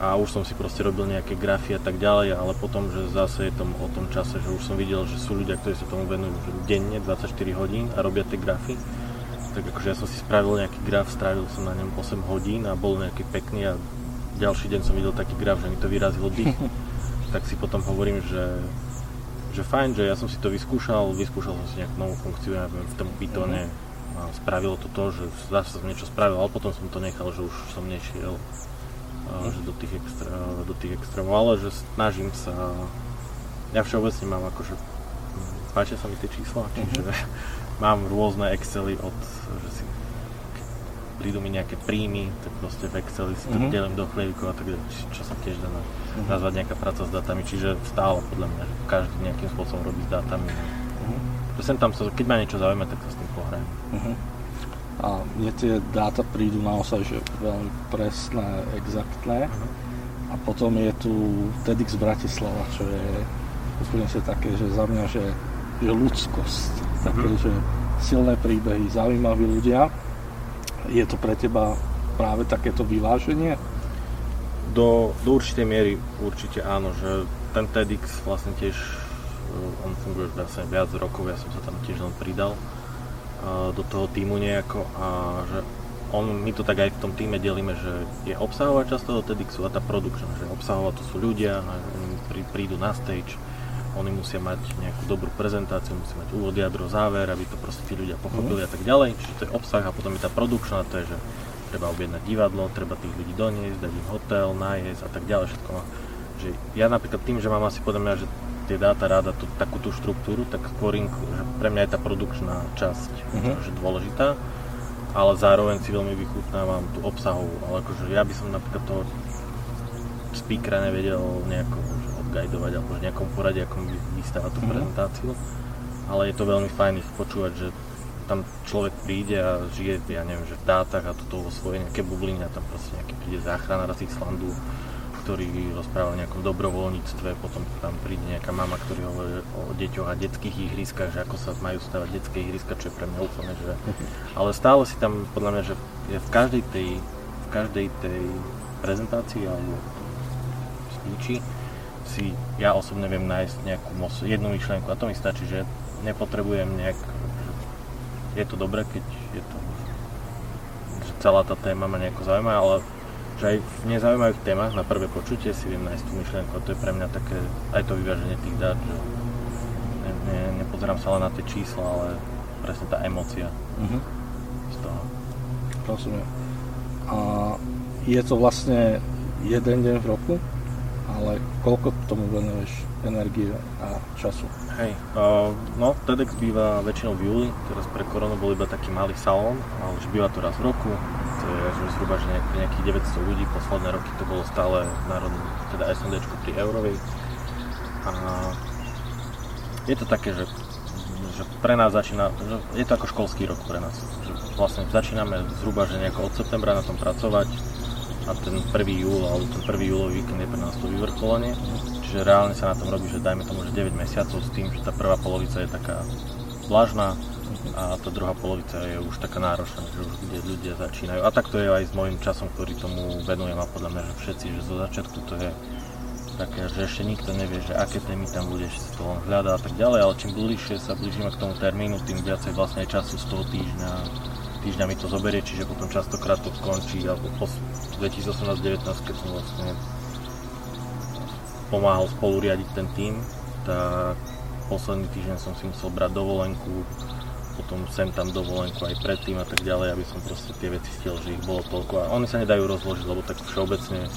a už som si proste robil nejaké grafy a tak ďalej, ale potom, že zase je tom o tom čase, že už som videl, že sú ľudia, ktorí sa tomu venujú denne, 24 hodín a robia tie grafy. Tak akože ja som si spravil nejaký graf, strávil som na ňom 8 hodín a bol nejaký pekný a ďalší deň som videl taký graf, že mi to vyrazilo dých. tak si potom hovorím, že, že fajn, že ja som si to vyskúšal, vyskúšal som si nejakú novú funkciu, ja neviem, v tom Pythone a spravilo to to, že zase som niečo spravil, ale potom som to nechal, že už som nešiel že do tých, extré, do tých extrémov, ale že snažím sa, ja všeobecne mám akože, páčia sa mi tie čísla, čiže uh-huh. mám rôzne Excely od, že si prídu mi nejaké príjmy, tak proste v Exceli si to uh-huh. delím do chlievikov a tak čo sa tiež dá uh-huh. nazvať nejaká práca s datami, čiže stále podľa mňa, že každý nejakým spôsobom robí s datami. Uh-huh. Sem tam keď ma niečo zaujíma, tak sa s tým pohrajem. Uh-huh a mne tie dáta prídu naozaj že veľmi presné, exaktné. A potom je tu TEDx Bratislava, čo je úplne že také, že za mňa, že, že ľudskosť. Také, mm-hmm. že silné príbehy, zaujímaví ľudia. Je to pre teba práve takéto vyváženie? Do, do určitej miery určite áno, že ten TEDx vlastne tiež on funguje vlastne viac rokov, ja som sa tam tiež len pridal do toho týmu nejako a že on, my to tak aj v tom týme delíme, že je obsahová časť toho TEDxu a tá production, že obsahová to sú ľudia, oni prí, prídu na stage, oni musia mať nejakú dobrú prezentáciu, musia mať úvod, jadro, záver, aby to proste tí ľudia pochopili mm. a tak ďalej, čiže to je obsah a potom je tá production a to je, že treba objednať divadlo, treba tých ľudí doniesť, dať im hotel, nájsť a tak ďalej, všetko má. Že ja napríklad tým, že mám asi podľa mňa, že tie dáta ráda tú, takú tú štruktúru, tak skôr že pre mňa je tá produkčná časť uh-huh. že dôležitá, ale zároveň si veľmi vychutnávam tú obsahovú, ale akože ja by som napríklad toho speakera nevedel nejako že odgajdovať alebo v nejakom poradí, ako vystáva tú uh-huh. prezentáciu, ale je to veľmi fajn ich počúvať, že tam človek príde a žije, ja neviem, že v dátach a toto vo svojej nejaké bubline a tam proste nejaký príde záchranár z Islandu ktorý rozpráva o nejakom dobrovoľníctve, potom tam príde nejaká mama, ktorý hovorí o deťoch a detských ihriskách, že ako sa majú stavať detské ihriska, čo je pre mňa úplne, že... Ale stále si tam, podľa mňa, že v každej tej, v každej tej prezentácii alebo speechi si ja osobne viem nájsť nejakú jednu myšlienku a to mi stačí, že nepotrebujem nejak, je to dobré, keď je to, že celá tá téma ma nejako zaujíma, ale že aj v nezaujímavých témach na prvé počutie si viem nájsť tú myšlienku a to je pre mňa také aj to vyváženie tých dát, že ne, ne, nepozerám sa len na tie čísla, ale presne tá emocia uh-huh. z toho. Rozumiem. A je to vlastne jeden deň v roku, ale koľko tomu venuješ energie a času? Hej, uh, no TEDx býva väčšinou v júli, teraz pre koronu bol iba taký malý salón, ale už býva to raz v roku, to je že zhruba že nejak, nejakých 900 ľudí, posledné roky to bolo stále národné, teda SND pri Eurovej. A je to také, že, že pre nás začína, že je to ako školský rok pre nás. Že vlastne začíname zhruba že nejako od septembra na tom pracovať a ten 1. júl alebo ten 1. júlový víkend je pre nás to vyvrcholenie. Čiže reálne sa na tom robí, že dajme tomu, že 9 mesiacov s tým, že tá prvá polovica je taká vlažná, a tá druhá polovica je už taká náročná, že už kde ľudia začínajú. A tak to je aj s môjim časom, ktorý tomu venujem a podľa mňa, že všetci, že zo začiatku to je také, že ešte nikto nevie, že aké témy tam budeš si to len hľadá a tak ďalej, ale čím bližšie sa blížime k tomu termínu, tým viacej vlastne času z toho týždňa, týždňa mi to zoberie, čiže potom častokrát to skončí, alebo po 2018-19, keď som vlastne pomáhal spolu riadiť ten tým, tak posledný týždeň som si musel brať dovolenku, potom sem tam dovolenku aj predtým a tak ďalej, aby som proste tie veci stiel, že ich bolo toľko a oni sa nedajú rozložiť, lebo tak všeobecne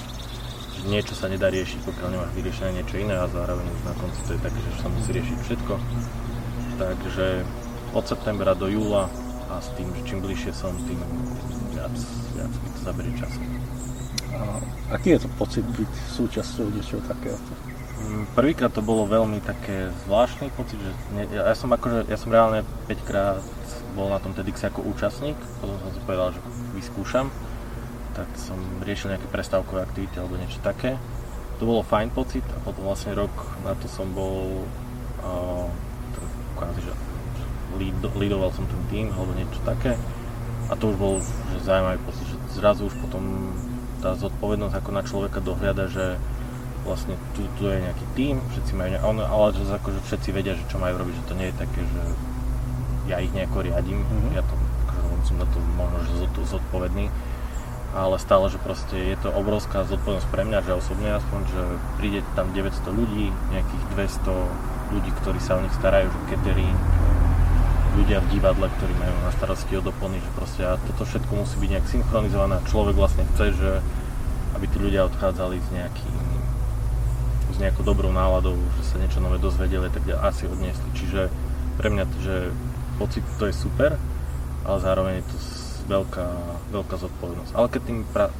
niečo sa nedá riešiť, pokiaľ nemáš vyriešené niečo iné a zároveň na konci to je také, že sa musí riešiť všetko. Takže od septembra do júla a s tým, že čím bližšie som, tým viac, viac mi to zaberie času. A aký je to pocit byť súčasťou niečoho takéhoto? Mm, prvýkrát to bolo veľmi také zvláštny pocit, že ne, ja, ja, som akože, ja som reálne 5 krát bol na tom TEDx ako účastník, potom som si povedal, že vyskúšam, tak som riešil nejaké prestávkové aktivity alebo niečo také. To bolo fajn pocit a potom vlastne rok na to som bol uh, kvázi, že lead, leadoval som ten tým alebo niečo také. A to už bol že zaujímavý pocit, že zrazu už potom tá zodpovednosť ako na človeka dohliada, že vlastne tu, tu je nejaký tým, všetci majú, ne- on, ale že akože všetci vedia, že čo majú robiť, že to nie je také, že ja ich nejako riadím, mm-hmm. ja to, akože som na to možno, že zodpovedný, ale stále, že proste je to obrovská zodpovednosť pre mňa, že osobne aspoň, že príde tam 900 ľudí, nejakých 200 ľudí, ktorí sa o nich starajú, že catering, ľudia v divadle, ktorí majú na starosti od opony, že proste a toto všetko musí byť nejak synchronizované a človek vlastne chce, že aby tí ľudia odchádzali s nejakým s nejakou dobrou náladou, že sa niečo nové dozvedeli, tak asi odniesli. Čiže pre mňa že pocit to je super, ale zároveň je to veľká, veľká zodpovednosť. Ale keď, tým,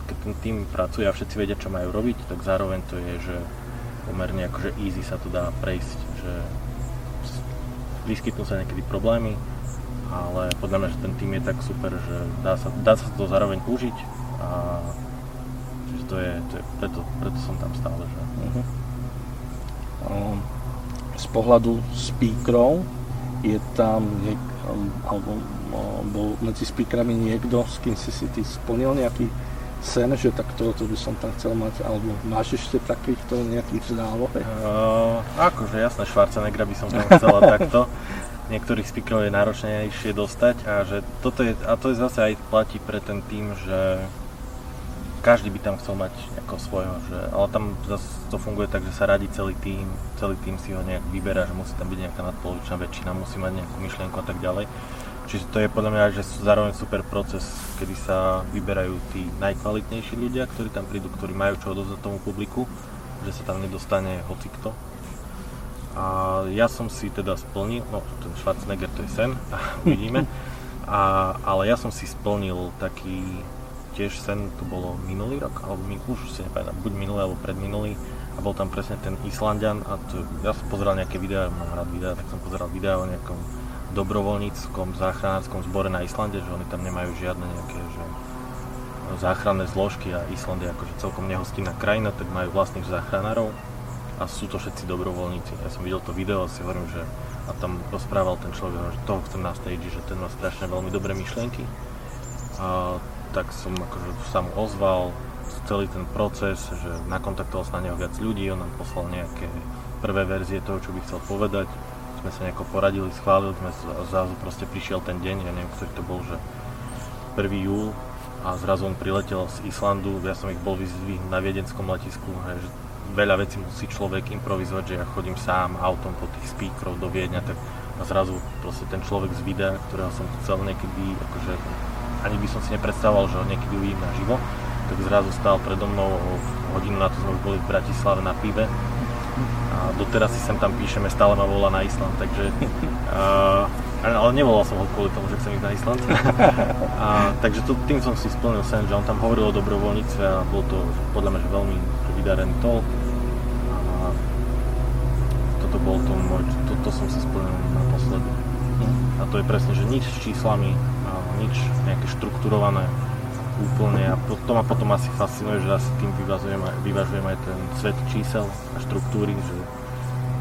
keď ten tým pracuje a všetci vedia, čo majú robiť, tak zároveň to je, že pomerne akože easy sa to dá prejsť, že vyskytnú sa niekedy problémy, ale podľa mňa, že ten tým je tak super, že dá sa, dá sa to zároveň užiť a čiže to je, to je preto, preto som tam stále. Že... Uh-huh. Um, z pohľadu speakerov je tam um, alebo um, bol medzi speakerami niekto, s kým si si ty splnil nejaký sen, že tak toto by som tam chcel mať, alebo máš ešte takýchto nejakých záloh? Uh, akože jasné, Schwarzeneggera by som tam chcela takto. Niektorých speakerov je náročnejšie dostať a že toto je, a to je zase aj platí pre ten tým, že každý by tam chcel mať ako svojho, že, ale tam zase to funguje tak, že sa radí celý tým, celý tým si ho nejak vyberá, že musí tam byť nejaká nadpolovičná väčšina, musí mať nejakú myšlienku a tak ďalej. Čiže to je podľa mňa že zároveň super proces, kedy sa vyberajú tí najkvalitnejší ľudia, ktorí tam prídu, ktorí majú čo odovzdať tomu publiku, že sa tam nedostane hocikto. A ja som si teda splnil, no ten Schwarzenegger to je sen, uvidíme, a, ale ja som si splnil taký tiež sen, to bolo minulý rok, alebo my, už si nepamätám, buď minulý alebo predminulý, a bol tam presne ten Islandian a to, ja som pozeral nejaké videá, mám rád videá, tak som pozeral videá o nejakom dobrovoľníckom záchranárskom zbore na Islande, že oni tam nemajú žiadne nejaké že záchranné zložky a Island je akože celkom nehostinná krajina, tak majú vlastných záchranárov a sú to všetci dobrovoľníci. Ja som videl to video a si hovorím, že a tam rozprával ten človek, že toho chcem na stage, že ten má strašne veľmi dobré myšlienky. A tak som akože sa mu ozval, celý ten proces, že nakontaktoval sa na neho viac ľudí, on nám poslal nejaké prvé verzie toho, čo by chcel povedať sme sa nejako poradili, schválili sme zrazu proste prišiel ten deň, ja neviem, ktorý to bol, že 1. júl a zrazu on priletel z Islandu, ja som ich bol vyzdvihnúť na viedenskom letisku, že veľa vecí musí človek improvizovať, že ja chodím sám autom po tých speakerov do Viedňa, tak a zrazu proste ten človek z videa, ktorého som chcel niekedy, akože ani by som si nepredstavoval, že ho niekedy uvidím naživo, tak zrazu stál predo mnou, hodinu na to sme už boli v Bratislave na pive a doteraz si sem tam píšeme, stále ma volá na Island, takže uh, ale nevolal som ho kvôli tomu, že chcem ísť na Island. a, takže to, tým som si splnil sen, že on tam hovoril o dobrovoľníctve a bol to podľa mňa že veľmi vydarený talk. A toto bol to môj, to, to som si splnil naposledy. A to je presne, že nič s číslami, nič nejaké štrukturované, úplne a to ma potom asi fascinuje, že asi tým vyvažujem, vyvažujem aj ten svet čísel a štruktúry, že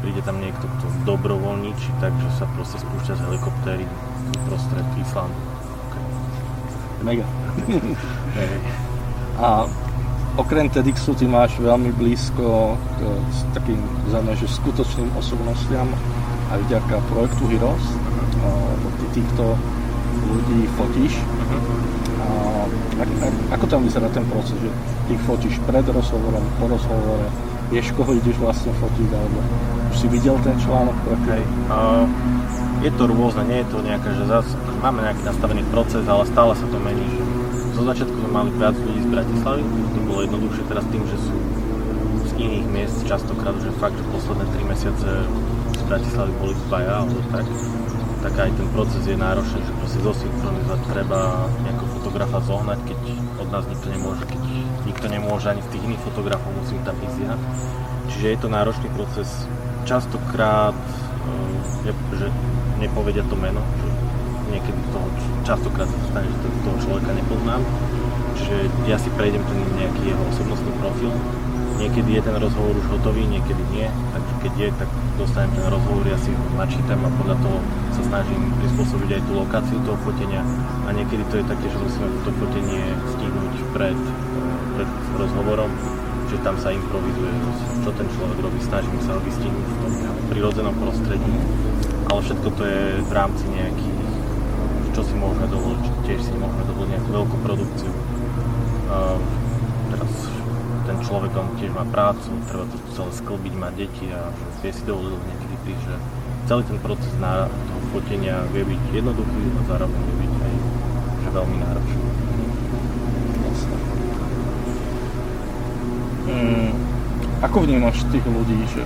príde tam niekto, kto dobrovoľníči, takže sa proste spúšťa z helikoptéry prostred Islandu. Okay. Mega. a okrem TEDxu ty máš veľmi blízko k takým zaujímavým, že skutočným osobnostiam aj vďaka projektu Heroes. Ty týchto ľudí fotíš. Uh-huh a, a, ako tam vyzerá ten proces, že ty fotíš pred rozhovorom, po rozhovore, vieš, koho ideš vlastne fotiť, alebo si videl ten článok? Hej. Uh, je to rôzne, nie je to nejaké, že zás, máme nejaký nastavený proces, ale stále sa to mení. Že zo začiatku sme mali viac ľudí z Bratislavy, to bolo jednoduchšie teraz tým, že sú z iných miest častokrát, že fakt, že posledné 3 mesiace z Bratislavy boli dvaja alebo tak, tak aj ten proces je náročný, že proste zosynchronizovať treba nejakého fotografa zohnať, keď od nás nikto nemôže, keď nikto nemôže ani z tých iných fotografov, musím tam ísť ja. Čiže je to náročný proces. Častokrát, je, že nepovedia to meno, že niekedy toho, častokrát sa stane, že toho človeka nepoznám. Čiže ja si prejdem ten nejaký jeho osobnostný profil. Niekedy je ten rozhovor už hotový, niekedy nie. Takže keď je, tak dostanem ten rozhovor, ja si ho načítam a podľa toho sa snažím prispôsobiť aj tú lokáciu toho fotenia. A niekedy to je také, že musíme to fotenie stihnúť pred, pred rozhovorom, že tam sa improvizuje, čo ten človek robí, snažím sa ho vystihnúť v tom prirodzenom prostredí ale všetko to je v rámci nejakých, čo si môžeme dovoliť, tiež si môžeme dovoliť nejakú veľkú produkciu. Uh, teraz ten človek, on tiež má prácu, treba to celé sklbiť, má deti a vie si dovoliť niekedy prísť, celý ten proces na toho fotenia vie byť jednoduchý a zároveň vie byť aj že veľmi náročný. Mm, ako vnímaš tých ľudí, že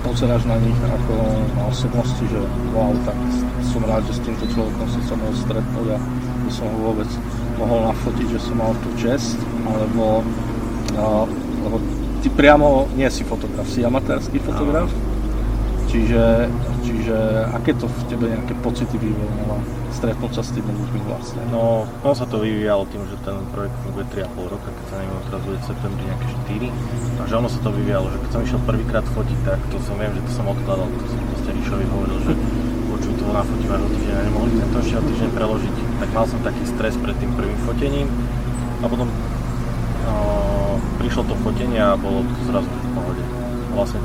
pozeráš na nich ako na osobnosti, že wow, tak som rád, že s týmto človekom som sa mohol stretnúť a že som ho vôbec mohol nafotiť, že som mal tú čest, alebo no, lebo ty priamo nie si fotograf, si amatérsky fotograf, čiže, čiže aké to v tebe nejaké pocity vyvolalo stretnúť sa s tými ľuďmi vlastne? No, on sa to vyvíjalo tým, že ten projekt funguje 3,5 roka, keď sa neviem, teraz bude v septembri nejaké 4. Takže ono sa to vyvíjalo, že keď som išiel prvýkrát fotiť, tak to som viem, že to som odkladal, to som proste Ríšovi hovoril, že počuj, to nafotím až o týždeň a nemohli sme to ešte o týždeň preložiť. Tak mal som taký stres pred tým prvým fotením a potom o, prišlo to fotenie a bolo to zrazu v pohode. Vlastne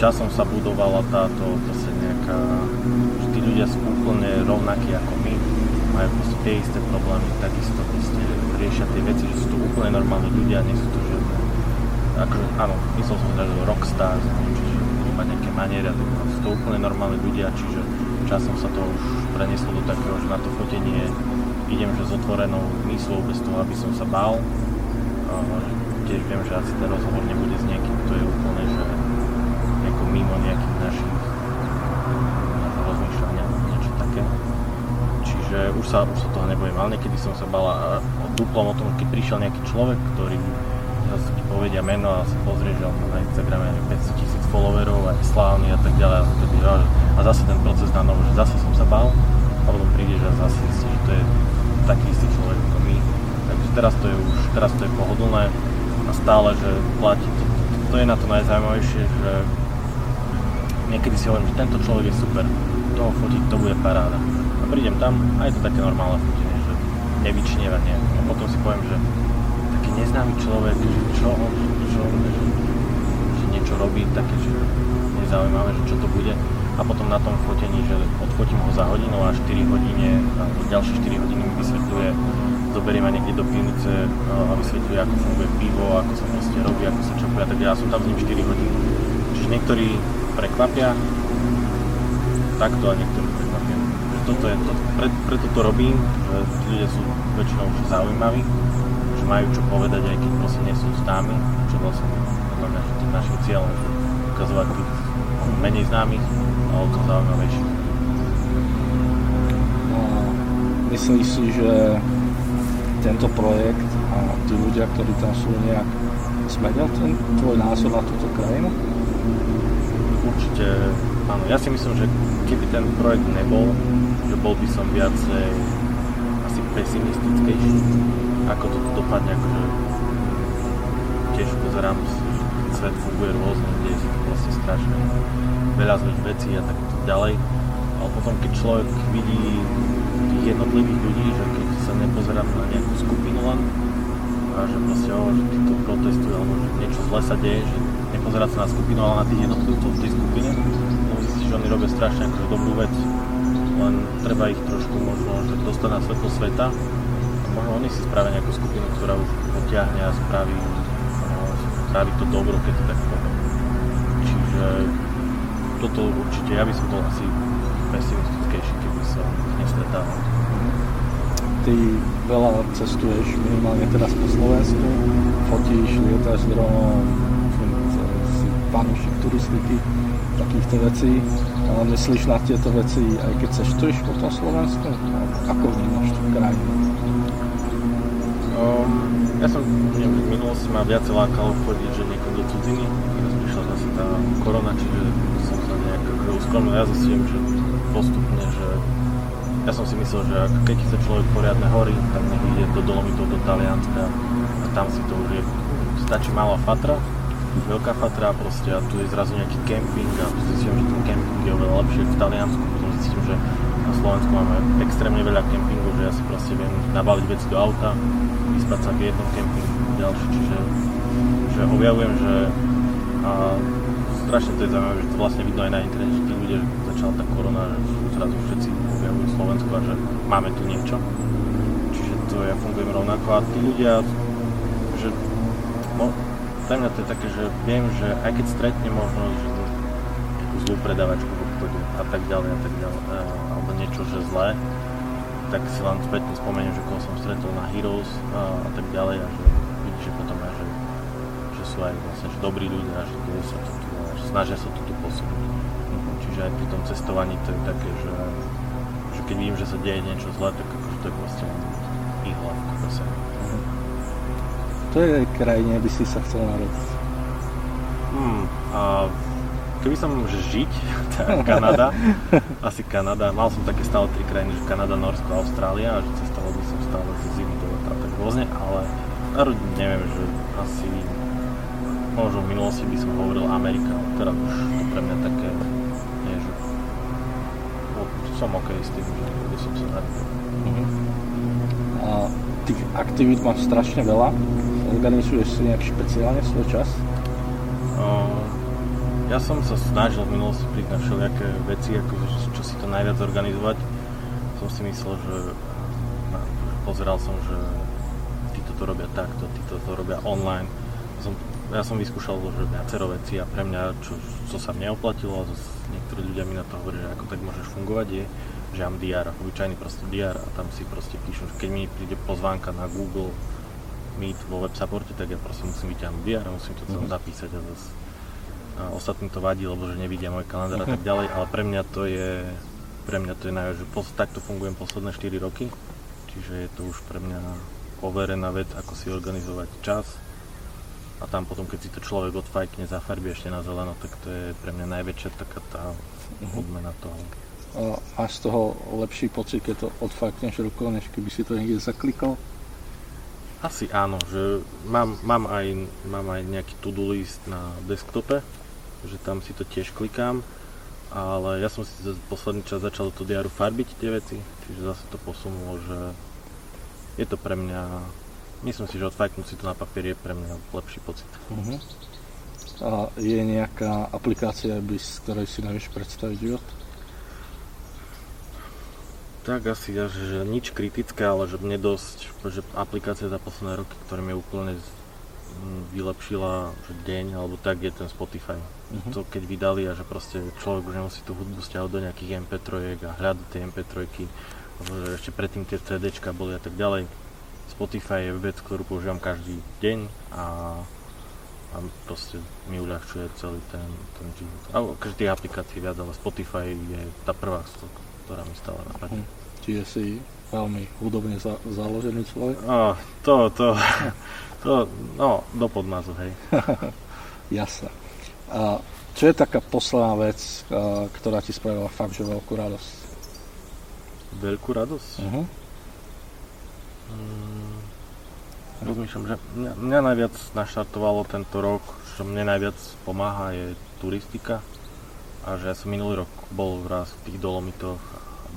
časom sa budovala táto zase nejaká, že tí ľudia sú úplne rovnakí ako my, majú proste tie isté problémy, takisto proste riešia tie veci, že sú to úplne normálni ľudia, nie sú to žiadne, akože áno, myslel som teda, že rockstars, čiže iba nejaké maniere, sú to úplne normálni ľudia, čiže časom sa to už prenieslo do takého, že na to fotenie idem že s otvorenou myslou bez toho, aby som sa bál. tiež viem, že asi ten rozhovor nebude s niekým, kto je úplne, že mimo nejakých našich rozmýšľania, niečo také. Čiže už sa, už sa toho nebojím, ale niekedy som sa bala duplom o tom, keď prišiel nejaký človek, ktorý zase ti povedia meno a sa pozrie, že on má na Instagrame 500 tisíc followerov a je slávny a tak ďalej a, vtedy, a zase ten proces na novo, že zase som sa bal a potom prídeš a zase si, že to je taký istý človek ako my. Takže teraz to je už, teraz to je pohodlné a stále, že platí to, to je na to najzaujímavejšie, že niekedy si hovorím, že tento človek je super, toho fotiť, to bude paráda. A prídem tam a je to také normálne fotenie, že nevyčnieva nejak. A potom si poviem, že taký neznámy človek, že čo čo že, že niečo robí také, že nezaujímavé, že čo to bude. A potom na tom fotení, že odfotím ho za hodinu a 4 hodine, a ďalšie 4 hodiny mi vysvetľuje, zoberie ma niekde do pivnice a vysvetľuje, ako funguje pivo, ako sa proste robí, ako sa čopuje, tak ja som tam s ním 4 hodiny. Čiže niektorí prekvapia takto a niektorí prekvapia. Toto je, to, pre, preto to robím, že ľudia sú väčšinou zaujímaví, že majú čo povedať, aj keď proste nie sú známi, čo vlastne podľa mňa tým našim cieľom ukazovať tých menej známych, ale to zaujímavejších. No, myslíš si, že tento projekt a tí ľudia, ktorí tam sú nejak zmenil ten tvoj názor na túto krajinu? Určite, áno, ja si myslím, že keby ten projekt nebol, že bol by som viacej asi pesimistickejší, ako to dopadne, akože tiež pozerám, že svet funguje rôzne, kde je vlastne strašne veľa zlých vecí a tak ďalej. Ale potom, keď človek vidí tých jednotlivých ľudí, že keď sa nepozerá na nejakú skupinu len, a že proste, oh, že títo protestujú, alebo že niečo zle sa deje, že nepozerať sa na skupinu, ale na tých jednotlivcov v tej skupine. Myslím si, že oni robia strašne akože dobrú vec, len treba ich trošku možno že dostať na svetlo sveta. A možno oni si spravia nejakú skupinu, ktorá už potiahne a spraví, spraví to dobro, keď to tak poviem. Čiže toto určite, ja by som bol asi pesimistickejší, keby sa nestretával. Ty veľa cestuješ, minimálne teraz po Slovensku, fotíš, lietáš dronom, fanúšik turistiky, takýchto vecí. Ale myslíš na tieto veci aj keď cestuješ po tom Slovensku? Ako vnímaš tú krajinu? Um, ja som neviem, v minulosti ma viac lákalo chodiť, že niekam do cudziny. Teraz prišla zase tá korona, čiže som sa nejak uskromil. Ja zistím, že postupne, že ja som si myslel, že keď chce človek poriadne hory, tak nech ide do Dolomitov, do Talianska a tam si to už je, stačí malá fatra, veľká fatra proste a tu je zrazu nejaký kemping a zistím, že ten kemping je oveľa lepšie v Taliansku, potom zistím, že na Slovensku máme extrémne veľa kempingov, že ja si proste viem nabaliť veci do auta, vyspať sa v jednom kempingu, ďalší, čiže že objavujem, že a strašne to je zaujímavé, že to vlastne vidno aj na internete, že tí ľudia, že začala tá korona, že zrazu všetci objavujú Slovensku a že máme tu niečo. Čiže to ja fungujem rovnako a tí ľudia, že pre mňa to je také, že viem, že aj keď stretne možno, že nejakú zlú predavačku v obchode a tak ďalej a tak ďalej, alebo niečo, že zlé, tak si len spätne spomeniem, že koho som stretol na Heroes a, a tak ďalej a že vidíš, že potom aj, že, že sú aj vlastne že dobrí ľudia, že deje sa to tu, že snažia sa to tu posunúť. Čiže aj pri tom cestovaní to je také, že, že keď vidím, že sa deje niečo zlé, tak akože to je proste ihla v kuse. To je krajine by si sa chcel narodiť. Hmm, a keby som žiť, tak Kanada, asi Kanada. Mal som také stále tri krajiny, že Kanada, Norsko, Austrália a že cestoval by som stále z zimy do leta tak rôzne, ale narodiť neviem, že asi možno v minulosti by som hovoril Amerika, teraz už to pre mňa také nie, že som ok s tým, že by som sa narodil. Uh-huh. A tých aktivít máš strašne veľa. Organizuješ si nejak špeciálne svoj čas? Ja som sa snažil v minulosti prísť na všelijaké veci, ako, čo si to najviac organizovať. Som si myslel, že pozeral som, že títo to robia takto, títo to robia online. Som, ja som vyskúšal že viacero veci a pre mňa, čo, čo sa mne oplatilo, a niektorí ľudia mi na to hovorí, že ako tak môžeš fungovať, je, že mám DR, obyčajný proste DR a tam si proste píšu, že keď mi príde pozvánka na Google Meet vo web supporte, tak ja proste musím vyťahnuť DR a musím to celé mm-hmm. zapísať a zase a ostatným to vadí, lebo že nevidia môj kalendár a tak ďalej, ale pre mňa to je pre mňa to je najviac, že pos, takto fungujem posledné 4 roky, čiže je to už pre mňa overená vec, ako si organizovať čas a tam potom, keď si to človek odfajkne, zafarbí ešte na zeleno, tak to je pre mňa najväčšia taká tá mhm. odmena toho. A máš z toho lepší pocit, keď to odfajkneš rukou, než keby si to niekde zaklikol? Asi áno, že mám, mám, aj, mám aj nejaký to-do list na desktope, že tam si to tiež klikám, ale ja som si posledný čas začal do toho diaru farbiť tie veci, čiže zase to posunulo, že je to pre mňa, myslím si, že odfajknúť si to na papier je pre mňa lepší pocit. Uh-huh. A je nejaká aplikácia, z ktorej si nevieš predstaviť život? Tak asi, že nič kritické, ale že mne dosť, že aplikácia za posledné roky, ktorá mi úplne vylepšila že deň alebo tak je ten Spotify. Uh-huh. To keď vydali a že proste človek už nemusí tú hudbu stiahovať do nejakých MP3 a hľadať tie MP3, alebo že ešte predtým tie CDčka boli a tak ďalej. Spotify je vec, ktorú používam každý deň a, a proste mi uľahčuje celý ten, ten život. A každý aplikácií viac, ale Spotify je tá prvá, ktorá mi stala na Uh-huh. Čiže si veľmi hudobne za, založený svoj? Oh, to, to, to, no, do podmazu, hej. Jasne. A čo je taká posledná vec, ktorá ti spravila fakt, že veľkú radosť? Veľkú radosť? Uh-huh. Hmm, rozmýšľam, že mňa, mňa najviac naštartovalo tento rok, čo mne najviac pomáha je turistika a že ja som minulý rok bol raz v tých Dolomitoch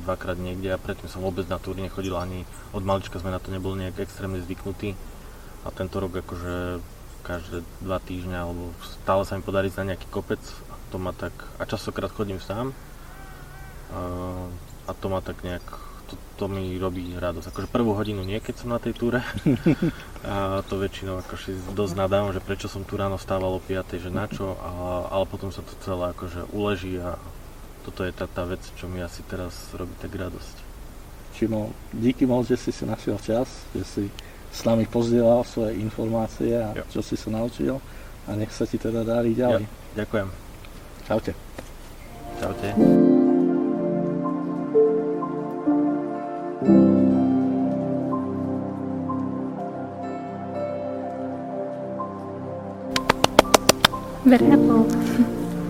dvakrát niekde a predtým som vôbec na túry nechodil ani od malička sme na to neboli nejak extrémne zvyknutí a tento rok akože každé dva týždňa alebo stále sa mi podarí na nejaký kopec a to ma tak, a častokrát chodím sám a, a to ma tak nejak to, to mi robí radosť. Akože prvú hodinu nie, keď som na tej túre. a to väčšinou akože dosť nadám, že prečo som tu ráno stával o 5, že na čo, a, ale potom sa to celé akože uleží a toto je tá, tá vec, čo mi asi teraz robí tak radosť. Čimo, díky moc, že si si našiel čas, že si s nami pozdielal svoje informácie a jo. čo si sa naučil a nech sa ti teda darí ďalej. Jo, ďakujem. Čaute. Čaute.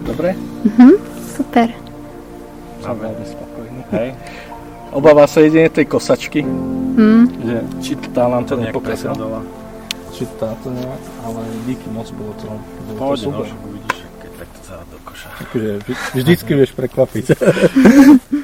Dobre? Mhm, super. Som veľmi spokojný. Hej. Obáva sa jedine tej kosačky, Mm. že či tá nám to presadala. Či táto nejak, ale díky moc, bolo to, bolo to Pohodne, no, super. však uvidíš, keď takto sa do koša. Vždy- vždycky vieš prekvapiť.